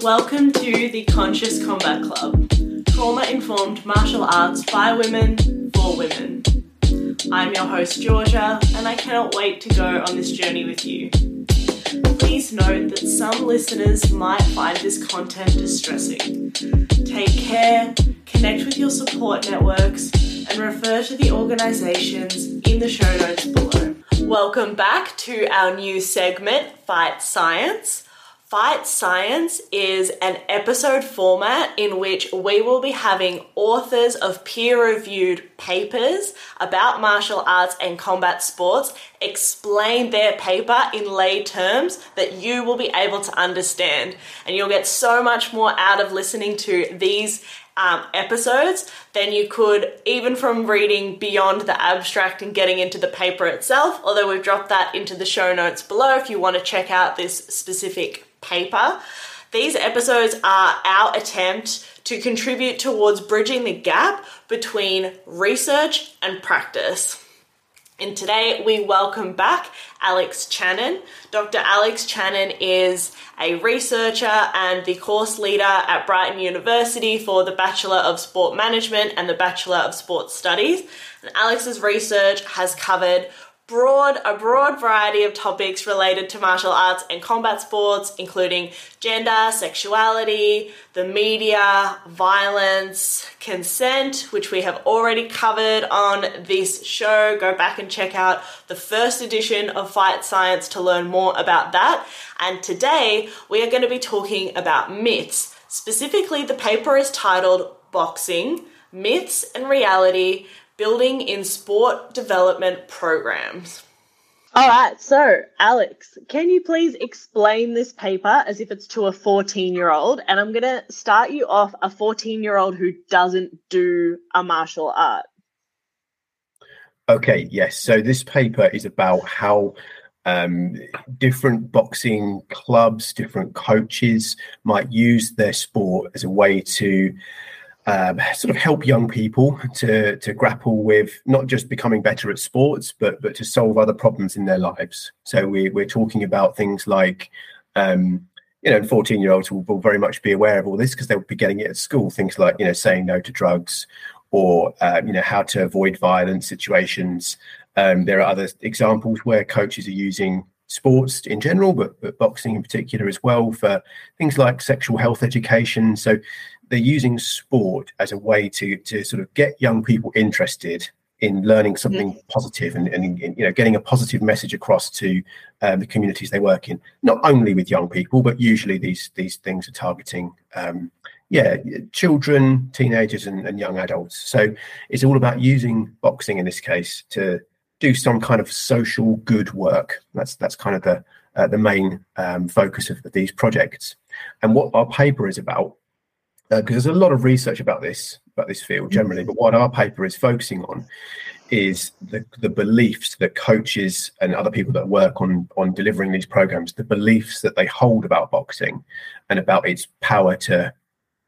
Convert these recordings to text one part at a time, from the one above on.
Welcome to the Conscious Combat Club, trauma informed martial arts by women for women. I'm your host, Georgia, and I cannot wait to go on this journey with you. Please note that some listeners might find this content distressing. Take care, connect with your support networks, and refer to the organisations in the show notes below. Welcome back to our new segment, Fight Science. Fight Science is an episode format in which we will be having authors of peer reviewed papers about martial arts and combat sports explain their paper in lay terms that you will be able to understand. And you'll get so much more out of listening to these um, episodes than you could even from reading beyond the abstract and getting into the paper itself. Although we've dropped that into the show notes below if you want to check out this specific paper. These episodes are our attempt to contribute towards bridging the gap between research and practice. And today we welcome back Alex Channon. Dr. Alex Channon is a researcher and the course leader at Brighton University for the Bachelor of Sport Management and the Bachelor of Sport Studies. And Alex's research has covered broad a broad variety of topics related to martial arts and combat sports including gender sexuality the media violence consent which we have already covered on this show. Go back and check out the first edition of fight science to learn more about that. And today we are going to be talking about myths. Specifically the paper is titled boxing myths and reality building in sport development programs. All right, so Alex, can you please explain this paper as if it's to a 14 year old? And I'm going to start you off a 14 year old who doesn't do a martial art. Okay, yes. So this paper is about how um, different boxing clubs, different coaches might use their sport as a way to um, sort of help young people to to grapple with not just becoming better at sports, but but to solve other problems in their lives. So we, we're talking about things like, um, you know, 14 year olds will, will, very much be aware of all this because they'll be getting it at school. Things like you know saying no to drugs, or uh, you know how to avoid violent situations. Um, there are other examples where coaches are using sports in general, but, but boxing in particular as well for things like sexual health education. So they're using sport as a way to to sort of get young people interested in learning something mm-hmm. positive and, and, you know getting a positive message across to um, the communities they work in. Not only with young people but usually these these things are targeting um, yeah children teenagers and, and, young adults. So it's all about using boxing in this case to do some kind of social good work. That's that's kind of the uh, the main um, focus of, of these projects. And what our paper is about because uh, there's a lot of research about this about this field mm. generally. But what our paper is focusing on is the, the beliefs that coaches and other people that work on on delivering these programs, the beliefs that they hold about boxing and about its power to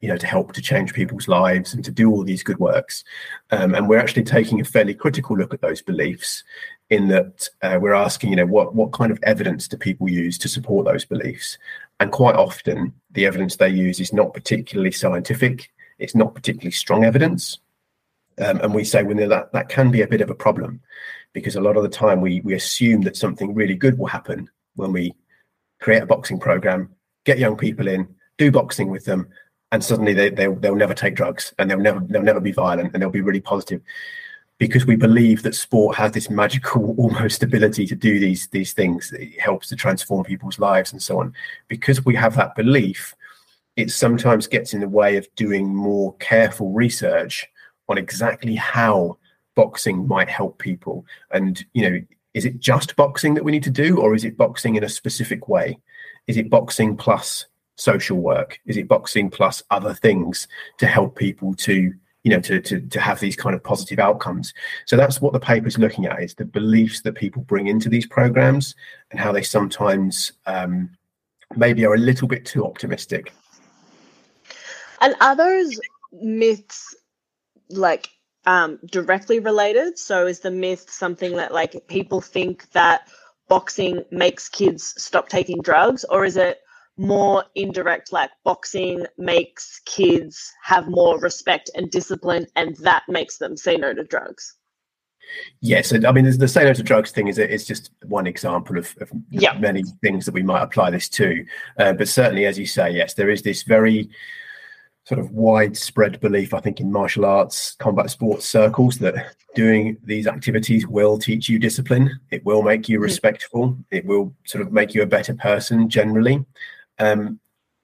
you know to help to change people's lives and to do all these good works. Um, and we're actually taking a fairly critical look at those beliefs in that uh, we're asking, you know, what what kind of evidence do people use to support those beliefs? And quite often, the evidence they use is not particularly scientific. It's not particularly strong evidence. Um, and we say when that that can be a bit of a problem because a lot of the time we we assume that something really good will happen when we create a boxing program, get young people in, do boxing with them, and suddenly they they'll, they'll never take drugs and they'll never they'll never be violent and they'll be really positive because we believe that sport has this magical almost ability to do these these things. It helps to transform people's lives and so on. Because we have that belief it sometimes gets in the way of doing more careful research on exactly how boxing might help people. And you know is it just boxing that we need to do or is it boxing in a specific way? Is it boxing plus social work? Is it boxing plus other things to help people to you know to, to to have these kind of positive outcomes. So that's what the paper is looking at is the beliefs that people bring into these programs and how they sometimes um, maybe are a little bit too optimistic. And are those myths like um, directly related? So is the myth something that like people think that boxing makes kids stop taking drugs or is it more indirect, like boxing makes kids have more respect and discipline, and that makes them say no to drugs. Yes, I mean, the say no to drugs thing is it's just one example of, of yeah. many things that we might apply this to. Uh, but certainly, as you say, yes, there is this very sort of widespread belief, I think, in martial arts, combat sports circles that doing these activities will teach you discipline. It will make you hmm. respectful. It will sort of make you a better person generally. Um,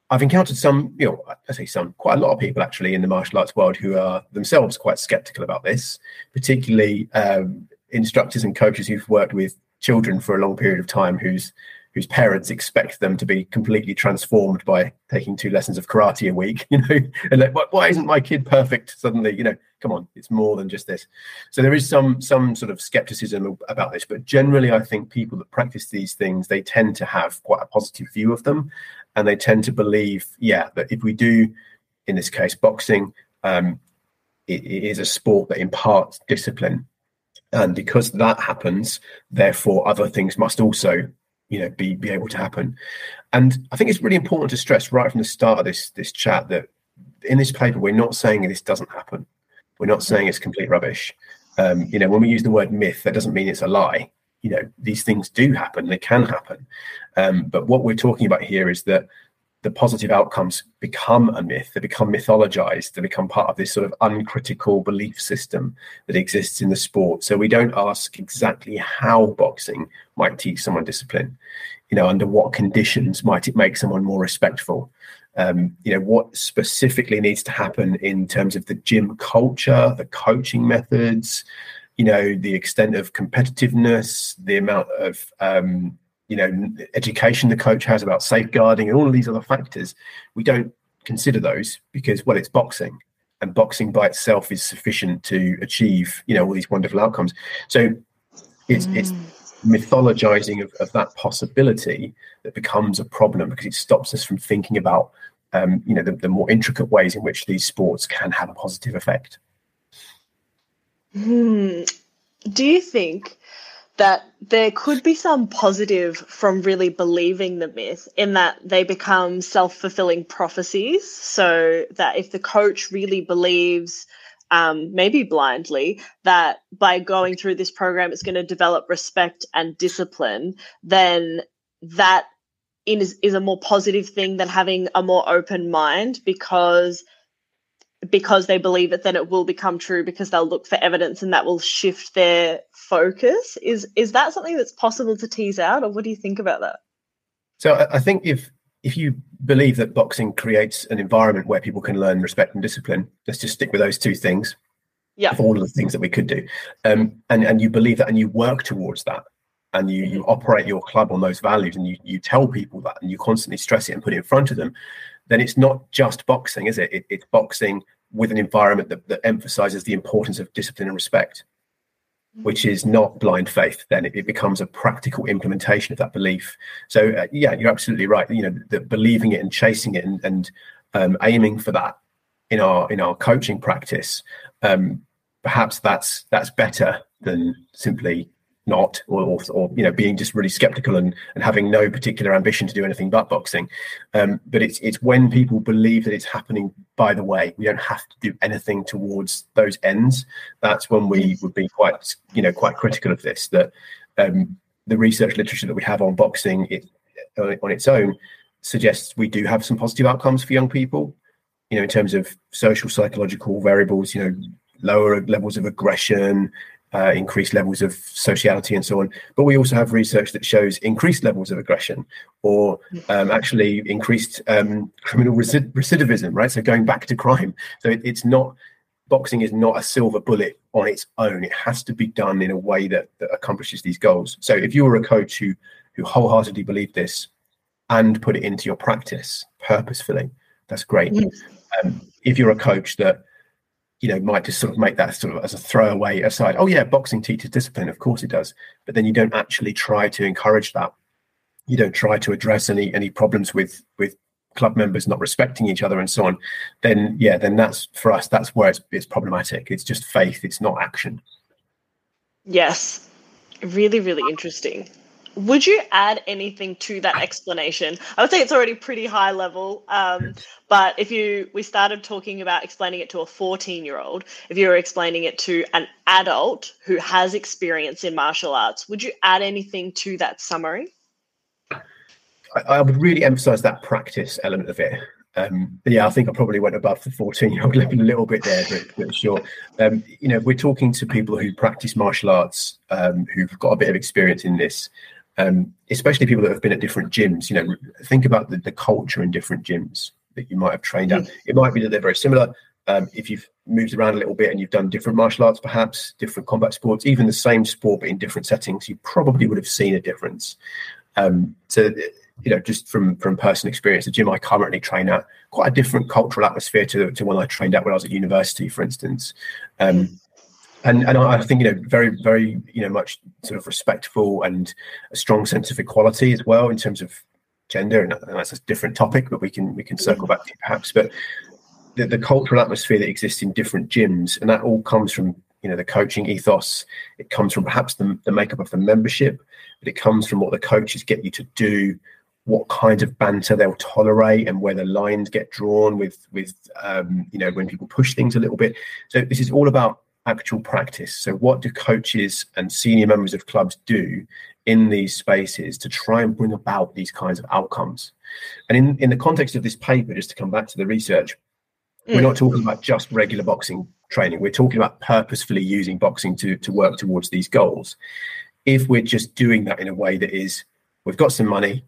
I've encountered some, you know, I say some, quite a lot of people actually in the martial arts world who are themselves quite skeptical about this, particularly um, instructors and coaches who've worked with children for a long period of time whose whose parents expect them to be completely transformed by taking two lessons of karate a week, you know, and like, why isn't my kid perfect suddenly? You know, come on, it's more than just this. So there is some some sort of skepticism about this, but generally, I think people that practice these things they tend to have quite a positive view of them, and they tend to believe, yeah, that if we do, in this case, boxing, um, it, it is a sport that imparts discipline. And because that happens therefore other things must also you know be be able to happen. And i think it's really important to stress right from the start of this this chat that in this paper we're not saying this doesn't happen. We're not saying it's complete rubbish. Um, you know when we use the word myth that doesn't mean it's a lie. You know these things do happen. They can happen um, but what we're talking about here is that the positive outcomes become a myth, they become mythologized, they become part of this sort of uncritical belief system that exists in the sport. So we don't ask exactly how boxing might teach someone discipline. You know, under what conditions might it make someone more respectful? Um, you know, what specifically needs to happen in terms of the gym culture, the coaching methods, you know, the extent of competitiveness, the amount of um, you know education the coach has about safeguarding and all of these other factors we don't consider those because well it's boxing and boxing by itself is sufficient to achieve you know all these wonderful outcomes so it's mm. it's mythologizing of, of that possibility that becomes a problem because it stops us from thinking about um, you know the, the more intricate ways in which these sports can have a positive effect hmm. do you think that there could be some positive from really believing the myth in that they become self fulfilling prophecies. So that if the coach really believes, um, maybe blindly, that by going through this program, it's going to develop respect and discipline, then that is, is a more positive thing than having a more open mind because because they believe it, then it will become true because they'll look for evidence and that will shift their focus. Is is that something that's possible to tease out, or what do you think about that? So I think if if you believe that boxing creates an environment where people can learn respect and discipline, let's just stick with those two things. Yeah. All of the things that we could do, um, and and you believe that, and you work towards that, and you you operate your club on those values, and you you tell people that, and you constantly stress it and put it in front of them, then it's not just boxing, is it? it it's boxing with an environment that, that emphasizes the importance of discipline and respect, which is not blind faith. Then it, it becomes a practical implementation of that belief. So uh, yeah, you're absolutely right. You know, the, believing it and chasing it and, and um, aiming for that in our in our coaching practice, um, perhaps that's that's better than simply not or, or, or, you know being just really skeptical and, and having no particular ambition to do anything but boxing. Um, but it's it's when people believe that it's happening by the way. We don't have to do anything towards those ends. That's when we would be quite you know quite critical of this that um, the research literature that we have on boxing it, on its own suggests we do have some positive outcomes for young people you know in terms of social psychological variables you know lower levels of aggression uh, increased levels of sociality and so on. But we also have research that shows increased levels of aggression or um, actually increased um, criminal recid- recidivism, right? So going back to crime. So it, it's not, boxing is not a silver bullet on its own. It has to be done in a way that, that accomplishes these goals. So if you were a coach who, who wholeheartedly believed this and put it into your practice purposefully, that's great. Yes. Um, if you're a coach that you know, might just sort of make that sort of as a throwaway aside. Oh yeah, boxing teaches discipline, of course it does. But then you don't actually try to encourage that. You don't try to address any any problems with with club members not respecting each other and so on. Then yeah, then that's for us. That's where it's it's problematic. It's just faith. It's not action. Yes, really, really interesting. Would you add anything to that explanation? I would say it's already pretty high level, um, but if you we started talking about explaining it to a 14 year old, if you were explaining it to an adult who has experience in martial arts, would you add anything to that summary? I, I would really emphasize that practice element of it. Um, yeah, I think I probably went above the 14 year old level a little bit there, but, but sure. Um, you know, we're talking to people who practice martial arts, um, who've got a bit of experience in this, um, especially people that have been at different gyms. You know, think about the, the culture in different gyms that you might have trained at. It might be that they're very similar. Um, if you've moved around a little bit and you've done different martial arts, perhaps different combat sports, even the same sport but in different settings, you probably would have seen a difference. Um, so you know, just from from personal experience, the gym I currently train at, quite a different cultural atmosphere to to when I trained at when I was at university, for instance. Um, and and I think you know very very you know much sort of respectful and a strong sense of equality as well in terms of gender, and, that's a different topic, but we can we can circle back to perhaps. But the, the cultural atmosphere that exists in different gyms, and that all comes from you know the coaching ethos. It comes from perhaps the, the makeup of the membership, but it comes from what the coaches get you to do what kind of banter they'll tolerate and where the lines get drawn with with um, you know when people push things a little bit. So this is all about actual practice. So what do coaches and senior members of clubs do in these spaces to try and bring about these kinds of outcomes? And in in the context of this paper, just to come back to the research, mm. we're not talking about just regular boxing training. We're talking about purposefully using boxing to to work towards these goals. If we're just doing that in a way that is, we've got some money,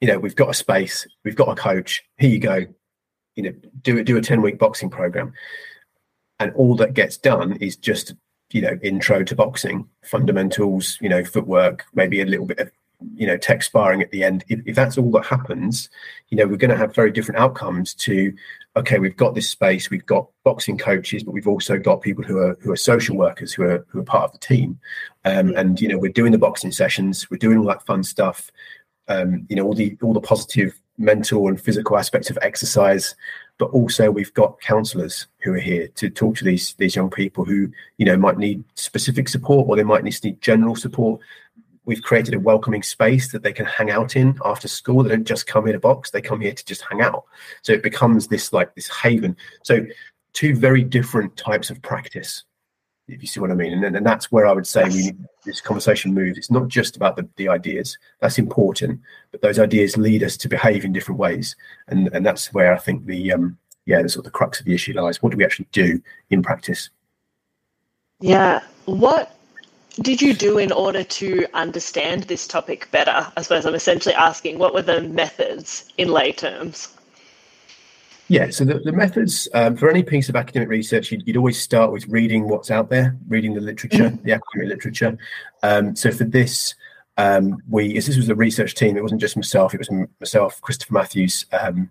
you know, we've got a space, we've got a coach. Here you go. You know, do do a ten week boxing program, and all that gets done is just you know intro to boxing, fundamentals, you know, footwork, maybe a little bit of you know tech sparring at the end. If, if that's all that happens, you know, we're going to have very different outcomes to. Okay, we've got this space, we've got boxing coaches, but we've also got people who are who are social workers who are who are part of the team, um, and you know, we're doing the boxing sessions, we're doing all that fun stuff um, you know all the all the positive mental and physical aspects of exercise but also we've got counselors who are here to talk to these these young people who you know might need specific support or they might need general support. We've created a welcoming space that they can hang out in after school. They don't just come in a box. They come here to just hang out. So it becomes this like this haven. So two very different types of practice if you see what I mean. And, and that's where I would say we, this conversation moves. It's not just about the, the ideas, that's important, but those ideas lead us to behave in different ways. And, and that's where I think the, um, yeah, the sort of the crux of the issue lies. What do we actually do in practice? Yeah. What did you do in order to understand this topic better? I suppose I'm essentially asking what were the methods in lay terms? Yeah, so the, the methods um, for any piece of academic research, you'd, you'd, always start with reading what's out there, reading the literature, mm-hmm. the academic literature. Um, so for this, um, we this was a research team. It wasn't just myself; it was myself, Christopher Matthews, um,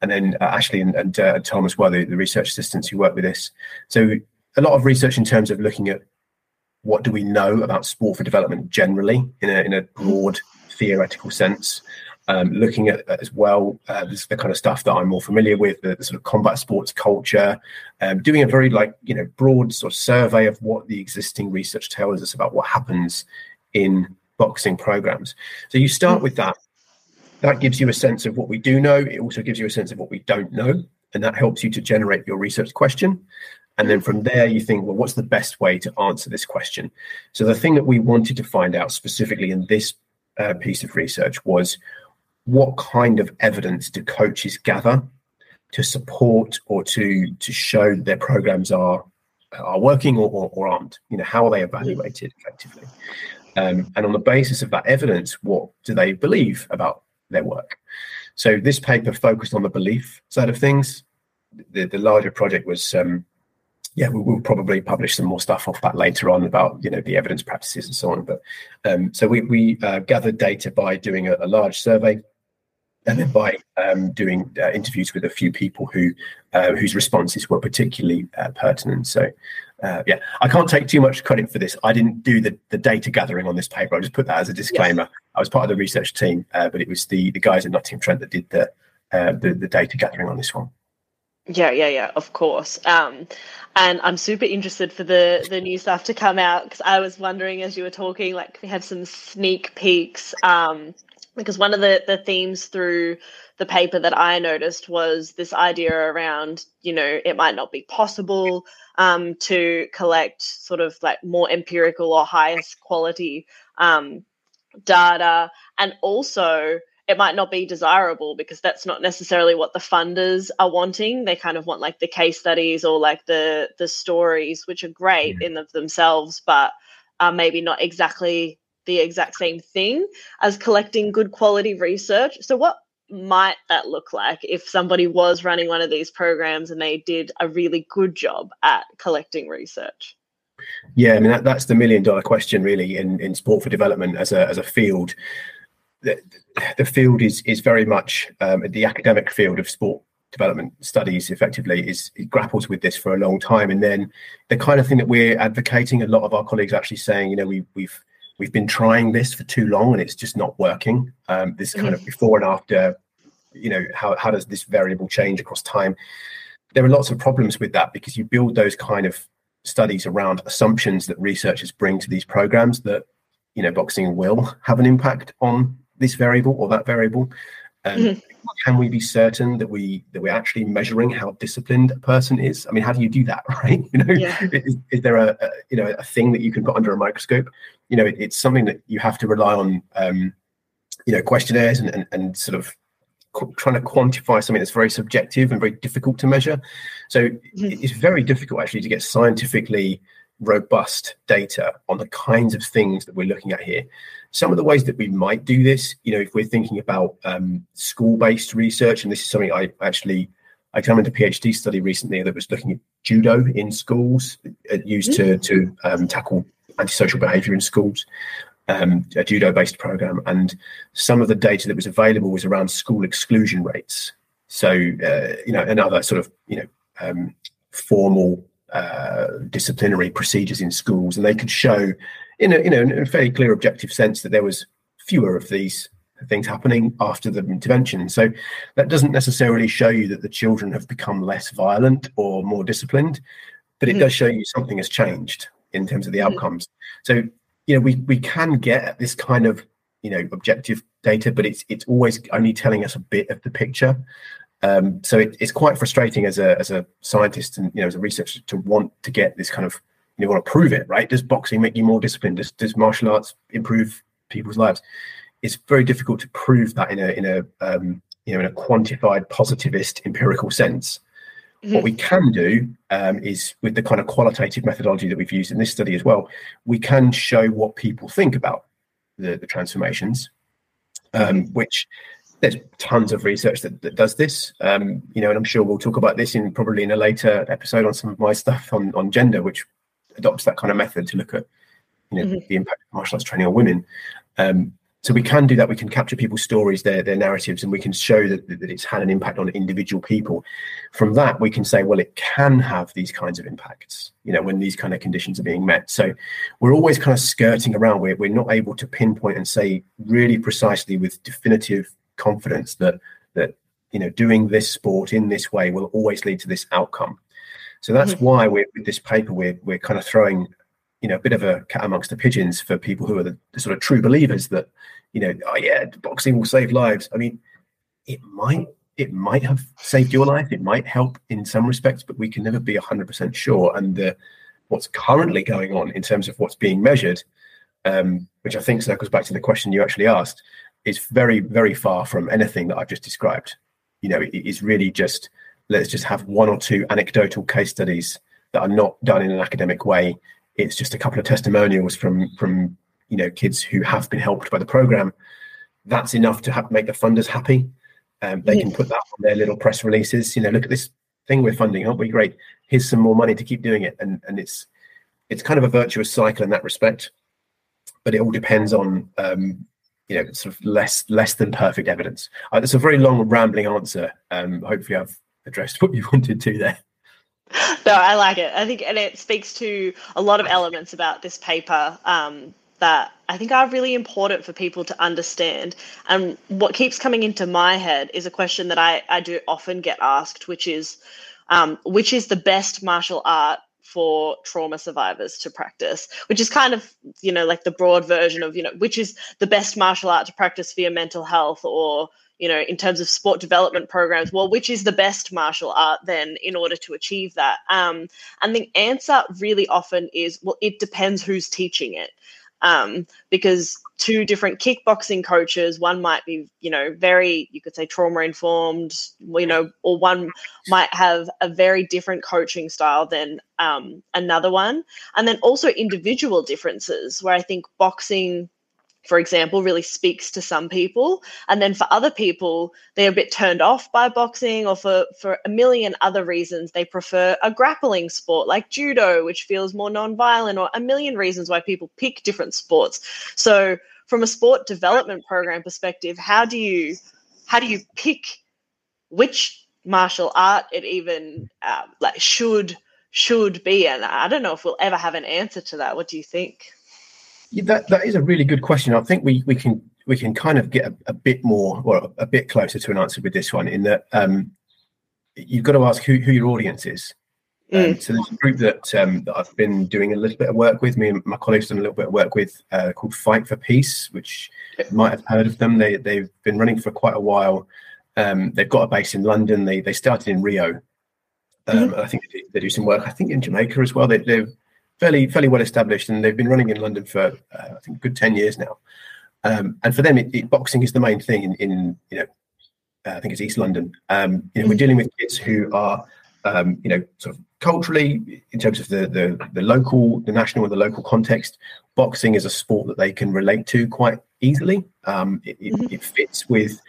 and then uh, Ashley and, and uh, Tom as well, the, the research assistants who work with this. So a lot of research in terms of looking at what do we know about sport for development generally in a, in a broad theoretical sense um, looking at as well uh, this the kind of stuff that I'm more familiar with, the, the sort of combat sports culture, um, doing a very like you know broad sort of survey of what the existing research tells us about what happens in boxing programs. So you start with that. That gives you a sense of what we do know. It also gives you a sense of what we don't know, and that helps you to generate your research question. And then from there, you think, well, what's the best way to answer this question? So the thing that we wanted to find out specifically in this uh, piece of research was what kind of evidence do coaches gather to support or to to show their programs are are working or, or, or aren't? You know how are they evaluated effectively? Um, and on the basis of that evidence what do they believe about their work? So this paper focused on the belief side of things. The, the larger project was um, yeah, we will probably publish some more stuff off that later on about you know the evidence practices and so on. But um, so we we uh, gathered data by doing a, a large survey and then by um, doing uh, interviews with a few people who uh, whose responses were particularly uh, pertinent. So, uh, yeah, I can't take too much credit for this. I didn't do the, the data gathering on this paper. I just put that as a disclaimer. Yes. I was part of the research team, uh, but it was the the guys at Nottingham Trent that did the, uh, the the data gathering on this one. Yeah, yeah, yeah, of course. Um, and I'm super interested for the the new stuff to come out because I was wondering as you were talking, like we have some sneak peeks. Um, because one of the the themes through the paper that I noticed was this idea around, you know, it might not be possible um, to collect sort of like more empirical or highest quality um, data, and also it might not be desirable because that's not necessarily what the funders are wanting. They kind of want like the case studies or like the the stories, which are great in of themselves, but are maybe not exactly the exact same thing as collecting good quality research. So what might that look like if somebody was running one of these programs and they did a really good job at collecting research? Yeah, I mean that, that's the million dollar question really in, in sport for development as a as a field. The, the field is is very much um, the academic field of sport development studies effectively is grapples with this for a long time and then the kind of thing that we're advocating a lot of our colleagues actually saying you know we we've we've been trying this for too long and it's just not working. Um, this kind of before and after you know how, how does this variable change across time? There are lots of problems with that because you build those kind of studies around assumptions that researchers bring to these programs that you know boxing will have an impact on this variable or that variable. Um, mm-hmm. can we be certain that we that we're actually measuring how disciplined a person is? I mean how do you do that right? You know yeah. is, is, there a, a, you know a thing that you can put under a microscope you know it, it's something that you have to rely on um, you know questionnaires and, and, and sort of trying to quantify something that's very subjective and very difficult to measure. So mm-hmm. it's very difficult actually to get scientifically robust data on the kinds of things that we're looking at here. Some of the ways that we might do this, you know, if we're thinking about um, school-based research, and this is something I actually I examined a PhD study recently that was looking at judo in schools, uh, used to to um, tackle antisocial behaviour in schools um, a judo based program, and some of the data that was available was around school exclusion rates. So, uh, you know, another sort of, you know, um, formal uh, disciplinary procedures in schools, and they could show, in a, you know, in a fairly clear objective sense, that there was fewer of these things happening after the intervention. So that doesn't necessarily show you that the children have become less violent or more disciplined, but it mm-hmm. does show you something has changed in terms of the mm-hmm. outcomes. So you know we we can get this kind of you know objective data but it's it's always only telling us a bit of the picture. Um, so it, it's quite frustrating as a as a scientist and you know as a researcher to want to get this kind of you know want to prove it right? Does boxing make you more disciplined? Does, does martial arts improve people's lives? It's very difficult to prove that in a in a um, you know in a quantified positivist empirical sense Mm-hmm. What we can do um, is with the kind of qualitative methodology that we've used in this study as well, we can show what people think about the, the transformations, um, which there's tons of research that, that does this. Um, you know, and I'm sure we'll talk about this in probably in a later episode on some of my stuff on, on gender, which adopts that kind of method to look at, you know, mm-hmm. the impact of martial arts training on women. Um, so we can do that. We can capture people's stories, their their narratives, and we can show that, that it's had an impact on individual people. From that, we can say, well, it can have these kinds of impacts, you know, when these kind of conditions are being met. So we're always kind of skirting around. We're, we're not able to pinpoint and say really precisely with definitive confidence that that you know doing this sport in this way will always lead to this outcome. So that's mm-hmm. why we're with this paper we're we're kind of throwing you know a bit of a cat amongst the pigeons for people who are the, the sort of true believers that you know oh yeah boxing will save lives. I mean it might it might have saved your life. It might help in some respects but we can never be 100% sure. And the, what's currently going on in terms of what's being measured um, which i think circles back to the question you actually asked is very very far from anything that i've just described. You know it is really just let's just have one or two anecdotal case studies that are not done in an academic way it's just a couple of testimonials from from you know kids who have been helped by the program. That's enough to have, make the funders happy. Um, they can put that on their little press releases. You know look at this thing we're funding. Aren't we great? Here's some more money to keep doing it. And and it's it's kind of a virtuous cycle in that respect. But it all depends on um, you know sort of less less than perfect evidence. Uh, that's a very long rambling answer. Um, hopefully i've addressed what you wanted to there no, I like it. I think, and it speaks to a lot of elements about this paper um, that I think are really important for people to understand. And what keeps coming into my head is a question that I, I do often get asked, which is um, which is the best martial art for trauma survivors to practice, which is kind of, you know, like the broad version of, you know, which is the best martial art to practice for your mental health or, you know, in terms of sport development programs, well, which is the best martial art then in order to achieve that? Um, and the answer really often is, well, it depends who's teaching it um, because two different kickboxing coaches one might be you know very you could say trauma informed you know or one might have a very different coaching style than um, another one and then also individual differences where i think boxing for example, really speaks to some people. And then for other people, they're a bit turned off by boxing, or for, for a million other reasons, they prefer a grappling sport like judo, which feels more non-violent, or a million reasons why people pick different sports. So from a sport development program perspective, how do you how do you pick which martial art it even uh, like should should be? And I don't know if we'll ever have an answer to that. What do you think? That that is a really good question. I think we we can we can kind of get a, a bit more or a bit closer to an answer with this one in that um, you've got to ask who, who your audience is. Um, mm. Um, so there's a group that um, that I've been doing a little bit of work with. Me and my colleagues done a little bit of work with uh, called Fight for Peace, which you might have heard of them. They they've been running for quite a while. Um, they've got a base in London. They they started in Rio. Um, mm-hmm. I think they do, they do, some work. I think in Jamaica as well. They, they're fairly fairly well established, and they've been running in London for uh, I think good ten years now. Um, and for them, it, it, boxing is the main thing in, in you know uh, I think it's East London. Um, you know, we're dealing with kids who are um, you know sort of culturally in terms of the, the the local, the national, and the local context. Boxing is a sport that they can relate to quite easily. Um, it, it, mm-hmm. it, fits with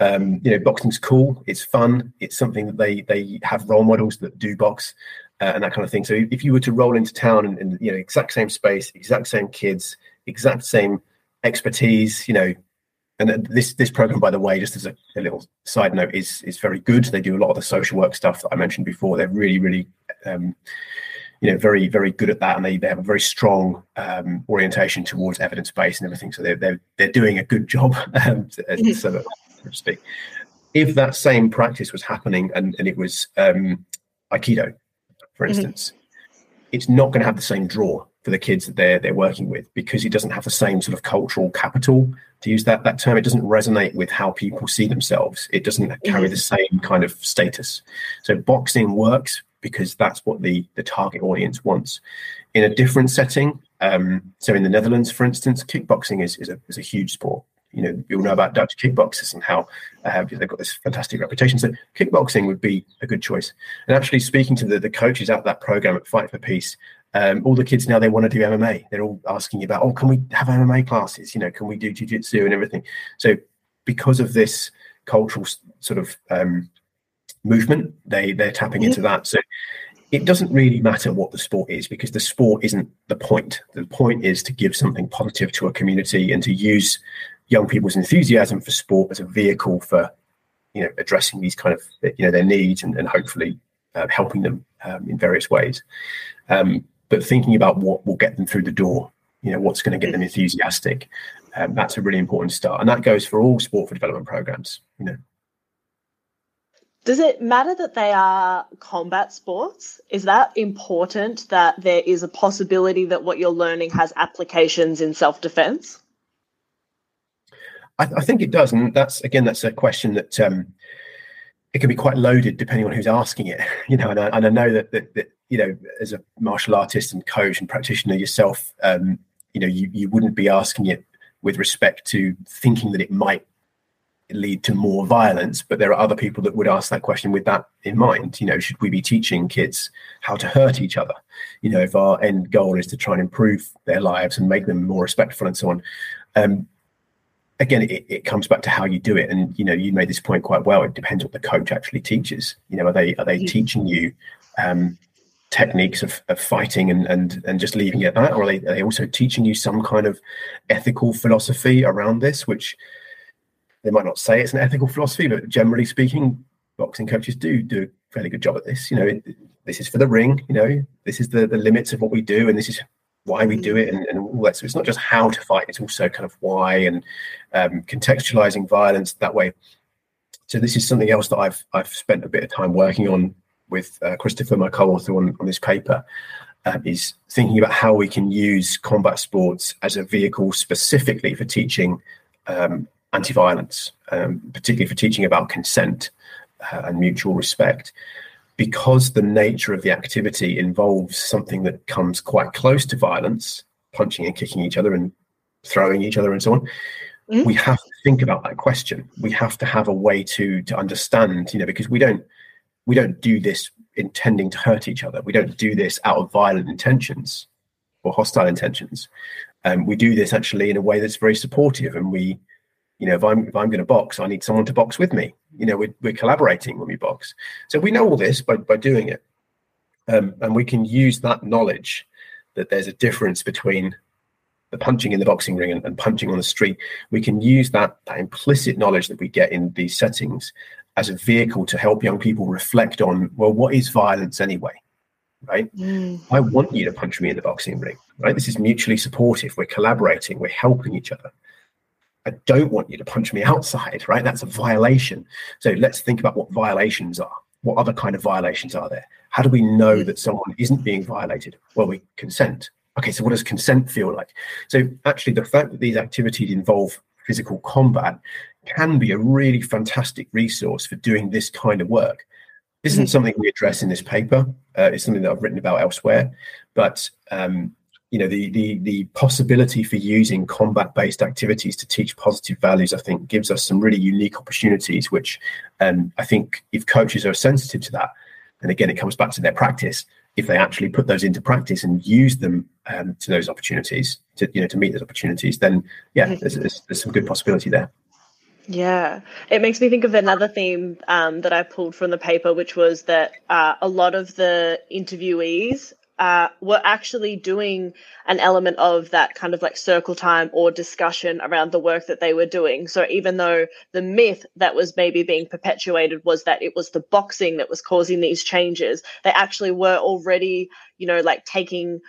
um, you know, boxing's cool. It's fun. It's something that they they have role models that do box uh, and that kind of thing. So if you were to roll into town and, and, you know exact same space, exact same kids, exact same expertise, you know, and this this program, by the way, just as a, a, little side note, is is very good. They do a lot of the social work stuff that I mentioned before. They're really really. Um, you know, very, very good at that, and they, they have a very strong um, orientation towards evidence base and everything. So they're they're they're doing a good job, um, so, so to speak. If that same practice was happening and, and it was um, Aikido, for mm-hmm. instance, mm-hmm. it's not going to have the same draw for the kids that they're they're working with because it doesn't have the same sort of cultural capital to use that that term. It doesn't resonate with how people see themselves. It doesn't carry mm-hmm. the same kind of status. So boxing works because that's what the the target audience wants. In a different setting, um, so in the Netherlands, for instance, kickboxing is is a is a huge sport you know, you'll know about Dutch kickboxers and how uh, they've got this fantastic reputation. So kickboxing would be a good choice. And actually, speaking to the, the coaches at that program at Fight for Peace, um, all the kids now they want to do MMA. They're all asking about, oh, can we have MMA classes? You know, can we do jiu-jitsu and everything? So because of this cultural sort of um, movement, they they're tapping into that. So it doesn't really matter what the sport is because the sport isn't the point. The point is to give something positive to a community and to use young people's enthusiasm for sport as a vehicle for you know addressing these kind of you know their needs and, and hopefully uh, helping them um, in various ways um, but thinking about what will get them through the door you know what's going to get them enthusiastic um, that's a really important start and that goes for all sport for development programs you know does it matter that they are combat sports? Is that important that there is a possibility that what you're learning has applications in self defense? I, I, think it does, and that's again that's a question that um, it can be quite loaded depending on who's asking it. You know, and I, and I know that, that, that you know as a martial artist and coach and practitioner yourself, um, you know you you wouldn't be asking it with respect to thinking that it might lead to more violence but there are other people that would ask that question with that in mind you know should we be teaching kids how to hurt each other you know if our end goal is to try and improve their lives and make them more respectful and so on um, again, it, it, comes back to how you do it. And you know, you made this point quite well. It depends what the coach actually teaches. You know, are they are they mm-hmm. teaching you um, techniques of, of fighting and, and and just leaving it at that, or are they, are they also teaching you some kind of ethical philosophy around this? Which they might not say it's an ethical philosophy, but generally speaking, boxing coaches do do a fairly good job at this. You know, it, this is for the ring. You know, this is the the limits of what we do, and this is why we do it and, and, all that. So it's not just how to fight; it's also kind of why and um, contextualizing violence that way. So this is something else that I've I've spent a bit of time working on with uh, Christopher, my co-author on, on this paper, uh, is thinking about how we can use combat sports as a vehicle specifically for teaching um, anti-violence, um, particularly for teaching about consent uh, and mutual respect, because the nature of the activity involves something that comes quite close to violence, punching and kicking each other and throwing each other and so on. Mm-hmm. We have to think about that question. We have to have a way to to understand, you know, because we don't we don't do this intending to hurt each other. We don't do this out of violent intentions or hostile intentions. Um, we do this actually in a way that's very supportive. And we, you know, if I'm if I'm going to box, I need someone to box with me. You know, we're, we're collaborating when we box. So we know all this by by doing it, um, and we can use that knowledge that there's a difference between the punching in the boxing ring and, and punching on the street. We can use that that implicit knowledge that we get in these settings as a vehicle to help young people reflect on well what is violence anyway right mm. i want you to punch me in the boxing ring right this is mutually supportive we're collaborating we're helping each other i don't want you to punch me outside right that's a violation so let's think about what violations are what other kind of violations are there how do we know that someone isn't being violated well we consent okay so what does consent feel like so actually the fact that these activities involve physical combat can be a really fantastic resource for doing this kind of work. This isn't mm-hmm. something we address in this paper. Uh, it's something that I've written about elsewhere. But um, you know, the the the possibility for using combat-based activities to teach positive values, I think, gives us some really unique opportunities. Which um, I think, if coaches are sensitive to that, and again, it comes back to their practice. If they actually put those into practice and use them um, to those opportunities, to you know, to meet those opportunities, then yeah, mm-hmm. there's, there's, there's some good possibility there. Yeah, it makes me think of another theme um, that I pulled from the paper, which was that uh, a lot of the interviewees uh, were actually doing an element of that kind of like circle time or discussion around the work that they were doing. So even though the myth that was maybe being perpetuated was that it was the boxing that was causing these changes, they actually were already, you know, like taking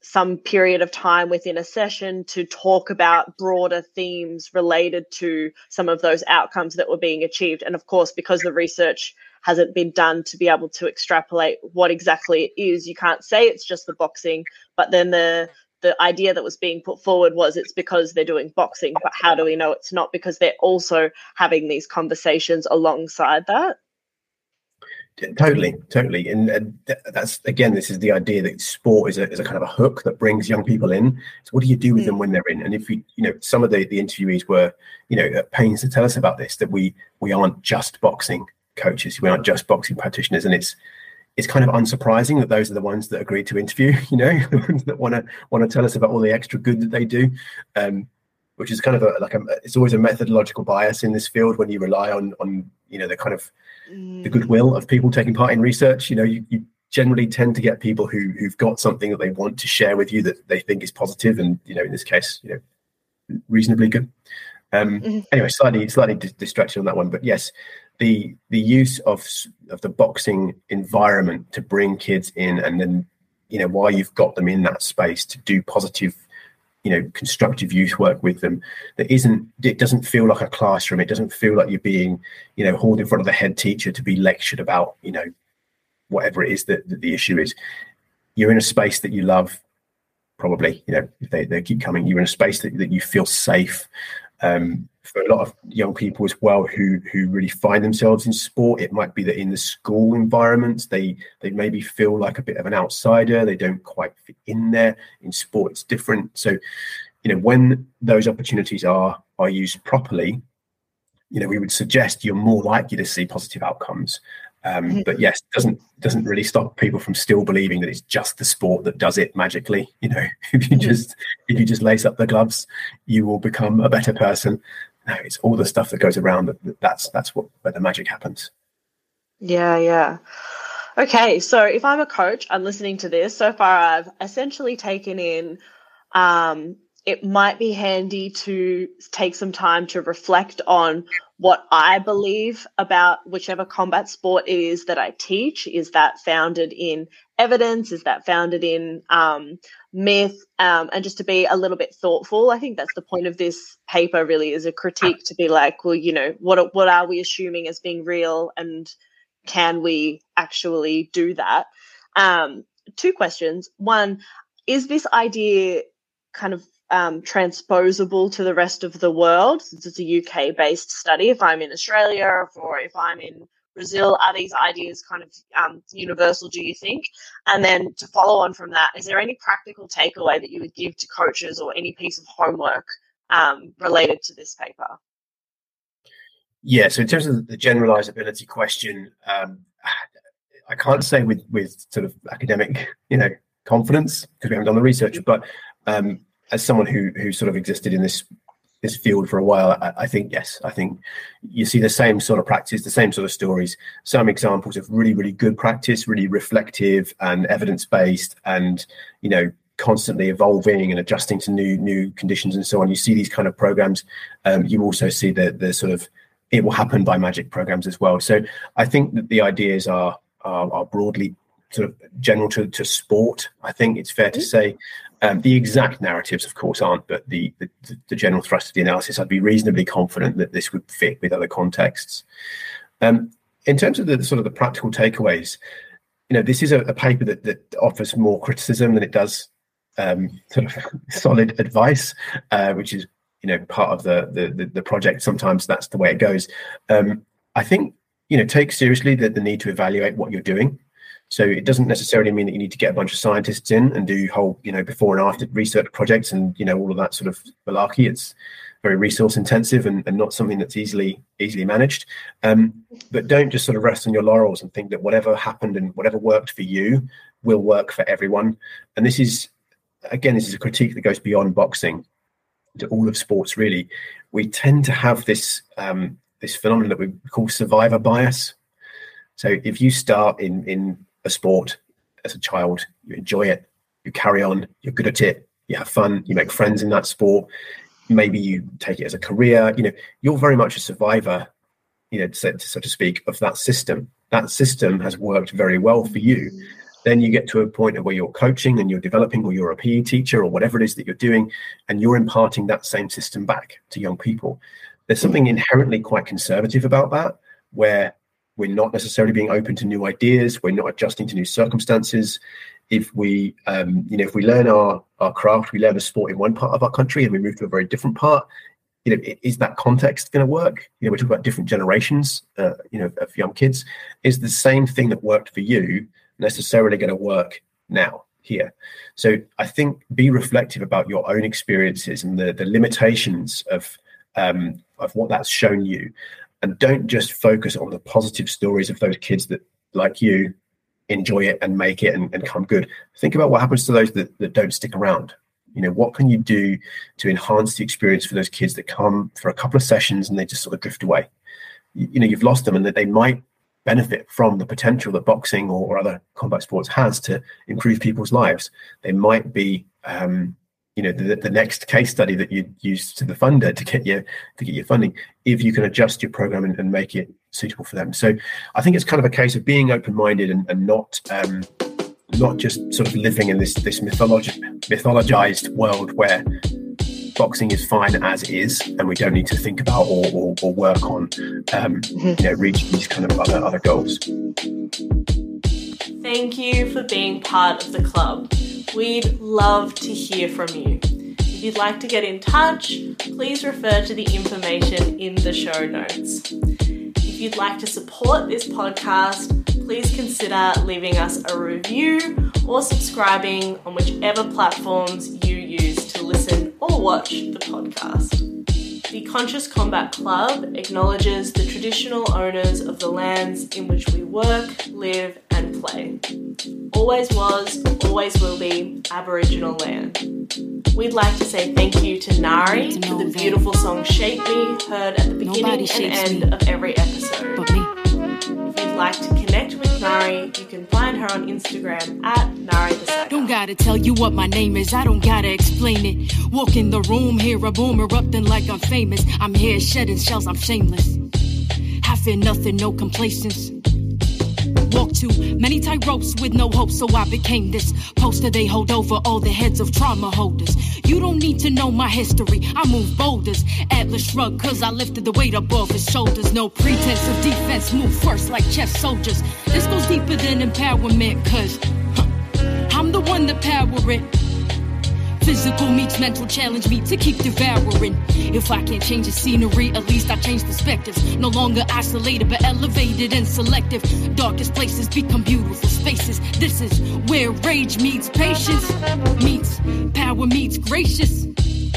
some period of time within a session to talk about broader themes related to some of those outcomes that were being achieved. And of course, because the research hasn't been done to be able to extrapolate what exactly it is, you can't say it's just the boxing, but then the the idea that was being put forward was it's because they're doing boxing, but how do we know it's not because they're also having these conversations alongside that? Totally, totally, and, that's again, this is the idea that sport is a, is a kind of a hook that brings young people in. So, what do you do with mm. them when they're in? And if you, you know, some of the the interviewees were, you know, at pains to tell us about this that we we aren't just boxing coaches, we aren't just boxing practitioners, and it's it's kind of unsurprising that those are the ones that agreed to interview. You know, the ones that want to want to tell us about all the extra good that they do. Um, which is kind of a, like a, it's always a methodological bias in this field when you rely on on you know the kind of mm. the goodwill of people taking part in research. You know, you, you generally tend to get people who who've got something that they want to share with you that they think is positive, and you know, in this case, you know, reasonably good. Um, mm-hmm. Anyway, slightly slightly d- distracted on that one, but yes, the the use of of the boxing environment to bring kids in, and then you know while you've got them in that space to do positive you know constructive youth work with them that isn't it doesn't feel like a classroom. It doesn't feel like you're being you know hauled in front of the head teacher to be lectured about you know whatever it is that, that the issue is. You're in a space that you love probably you know they, they keep coming you're in a space that, that you feel safe um, for a lot of young people as well who who really find themselves in sport it might be that in the school environment they they maybe feel like a bit of an outsider they don't quite fit in there. In sport it's different. So you know when those opportunities are are used properly you know we would suggest you're more likely to see positive outcomes. Um, mm-hmm. but yes doesn't doesn't really stop people from still believing that it's just the sport that does it magically. You know if you mm-hmm. just if you just lace up the gloves you will become a better person it's all the stuff that goes around. That, that's that's what where the magic happens. Yeah, yeah. Okay, so if I'm a coach, I'm listening to this. So far, I've essentially taken in. Um, it might be handy to take some time to reflect on what I believe about whichever combat sport it is that I teach. Is that founded in evidence? Is that founded in um, myth? Um, and just to be a little bit thoughtful, I think that's the point of this paper. Really, is a critique to be like, well, you know, what what are we assuming as being real and can we actually do that? Um, two questions. One, is this idea kind of um, transposable to the rest of the world since it's a UK based study? If I'm in Australia or if I'm in Brazil, are these ideas kind of um, universal, do you think? And then to follow on from that, is there any practical takeaway that you would give to coaches or any piece of homework um, related to this paper? Yeah, so in terms of the generalizability question, um, I can't say with with sort of academic, you know, confidence because we haven't done the research. But um, as someone who who sort of existed in this this field for a while, I, I, think yes, I think you see the same sort of practice, the same sort of stories. Some examples of really really good practice, really reflective and evidence based, and you know constantly evolving and adjusting to new new conditions and so on. You see these kind of programs. Um, you also see the the sort of it will happen by magic programs as well. So I think that the ideas are are, are broadly sort of general to, to sport. I think it's fair to mm-hmm. say um, the exact narratives, of course, aren't, but the, the, the general thrust of the analysis, I'd be reasonably confident that this would fit with other contexts. Um, in terms of the sort of the practical takeaways, you know, this is a, a paper that, that offers more criticism than it does um, sort of solid advice, uh, which is you know part of the, the the project. Sometimes that's the way it goes. Um, I think you know take seriously the, the need to evaluate what you're doing so it doesn't necessarily mean that you need to get a bunch of scientists in and do whole you know before and after research projects and you know all of that sort of malarkey. It's very resource intensive and, and not something that's easily easily managed. Um, but don't just sort of rest on your laurels and think that whatever happened and whatever worked for you will work for everyone. And this is again this is a critique that goes beyond boxing to all of sports really. We tend to have this um, this phenomenon that we call survivor bias. So if you start in in a sport as a child, you enjoy it, you carry on, you're good at it, you have fun, you make friends in that sport. Maybe you take it as a career. You know, you're very much a survivor, you know, so, so to speak, of that system. That system has worked very well for you. Then you get to a point where you're coaching and you're developing, or you're a PE teacher, or whatever it is that you're doing, and you're imparting that same system back to young people there's something inherently quite conservative about that, where we're not necessarily being open to new ideas, we're not adjusting to new circumstances. If we, um, you know, if we learn our our craft, we learn a sport in one part of our country, and we move to a very different part. You know, is that context going to work? You know, we talk about different generations, uh, you know, of young kids. Is the same thing that worked for you necessarily going to work now? here. So I think be reflective about your own experiences and the the limitations of um, of what that's shown you and don't just focus on the positive stories of those kids that like you enjoy it and make it and, and come good. Think about what happens to those that, that don't stick around. You know what can you do to enhance the experience for those kids that come for a couple of sessions and they just sort of drift away? You, you know you've lost them and that they might benefit from the potential that boxing or, or other combat sports has to improve people's lives. They might be um, you know the, the next case study that you use to the funder to get your to get your funding if you can adjust your program and, and make it suitable for them. So i think it's kind of a case of being open-minded and, and not um, not just sort of living in this this mythologi- mythologized world where boxing is fine as is and we don't need to think about or, or, or work on um, you know reaching these kind of other other goals. Thank you for being part of the club We'd love to hear from you. If you'd like to get in touch, please refer to the information in the show notes. If you'd like to support this podcast, please consider leaving us a review or subscribing on whichever platforms you use to listen or watch the podcast. The Conscious Combat Club acknowledges the traditional owners of the lands in which we work, live, and play. Always was, always will be Aboriginal land. We'd like to say thank you to Nari for the beautiful song Shape Me, heard at the beginning and end me. of every episode. If you'd like to connect with Nari, you can find her on Instagram at Nari the Saga. Don't gotta tell you what my name is, I don't gotta explain it. Walk in the room, hear a boom erupting like I'm famous. I'm here shedding shells, I'm shameless. I in nothing, no complacence. Walk too many tight ropes with no hope, so I became this poster they hold over all the heads of trauma holders. You don't need to know my history, I move boulders. Atlas shrug, cause I lifted the weight above his shoulders. No pretense of defense, move first like chess soldiers. This goes deeper than empowerment, cause huh, I'm the one that power it. Physical meets mental challenge me to keep devouring. If I can't change the scenery, at least I change perspectives. No longer isolated, but elevated and selective. Darkest places become beautiful spaces. This is where rage meets patience, meets power meets gracious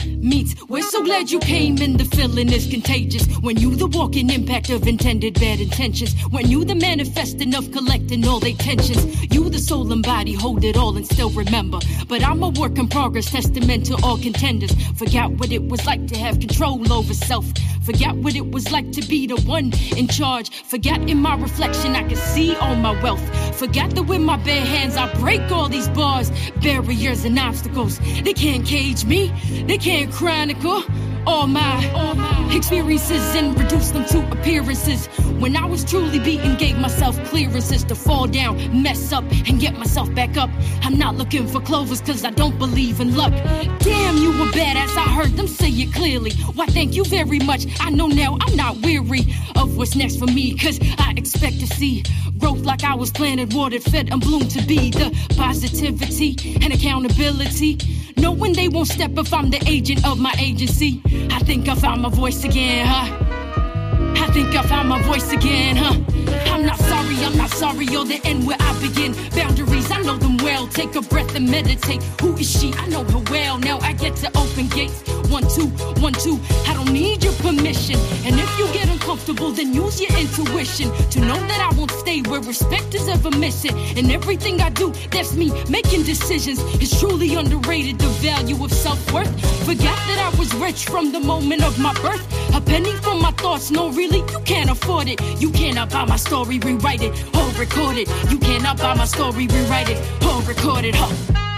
meets. We're so glad you came and the feeling is contagious. When you the walking impact of intended bad intentions. When you the manifesting of collecting all they tensions. You the soul and body hold it all and still remember. But I'm a work in progress, testament to all contenders. Forgot what it was like to have control over self. Forgot what it was like to be the one in charge. Forgot in my reflection I could see all my wealth. Forgot that with my bare hands I break all these bars, barriers and obstacles. They can't cage me. They can't chronicle all my, all my experiences and reduce them to appearances. When I was truly beaten, gave myself clearances to fall down, mess up, and get myself back up. I'm not looking for clovers cause I don't believe in luck. Damn, you were badass, I heard them say it clearly. Why, thank you very much. I know now I'm not weary of what's next for me cause I expect to see growth like I was planted, watered, fed, and bloomed to be the positivity and accountability. Knowing they won't step if I'm the agent of my agency. I think I found my voice again, huh? I think I found my voice again, huh? I'm not sorry, I'm not sorry, you're the end where I begin. Boundaries, I know them well. Take a breath and meditate. Who is she? I know her well. Now I get to open gates. One, two, one, two. I don't need your permission. And if you get uncomfortable, then use your intuition to know that I won't stay where respect is ever missing. And everything I do, that's me making decisions. It's truly underrated the value of self worth. Forgot that I was rich from the moment of my birth. A penny for my thoughts, no really, you can't afford it. You cannot buy my story, rewrite it, or record it. You cannot buy my story, rewrite it, or record it. Huh.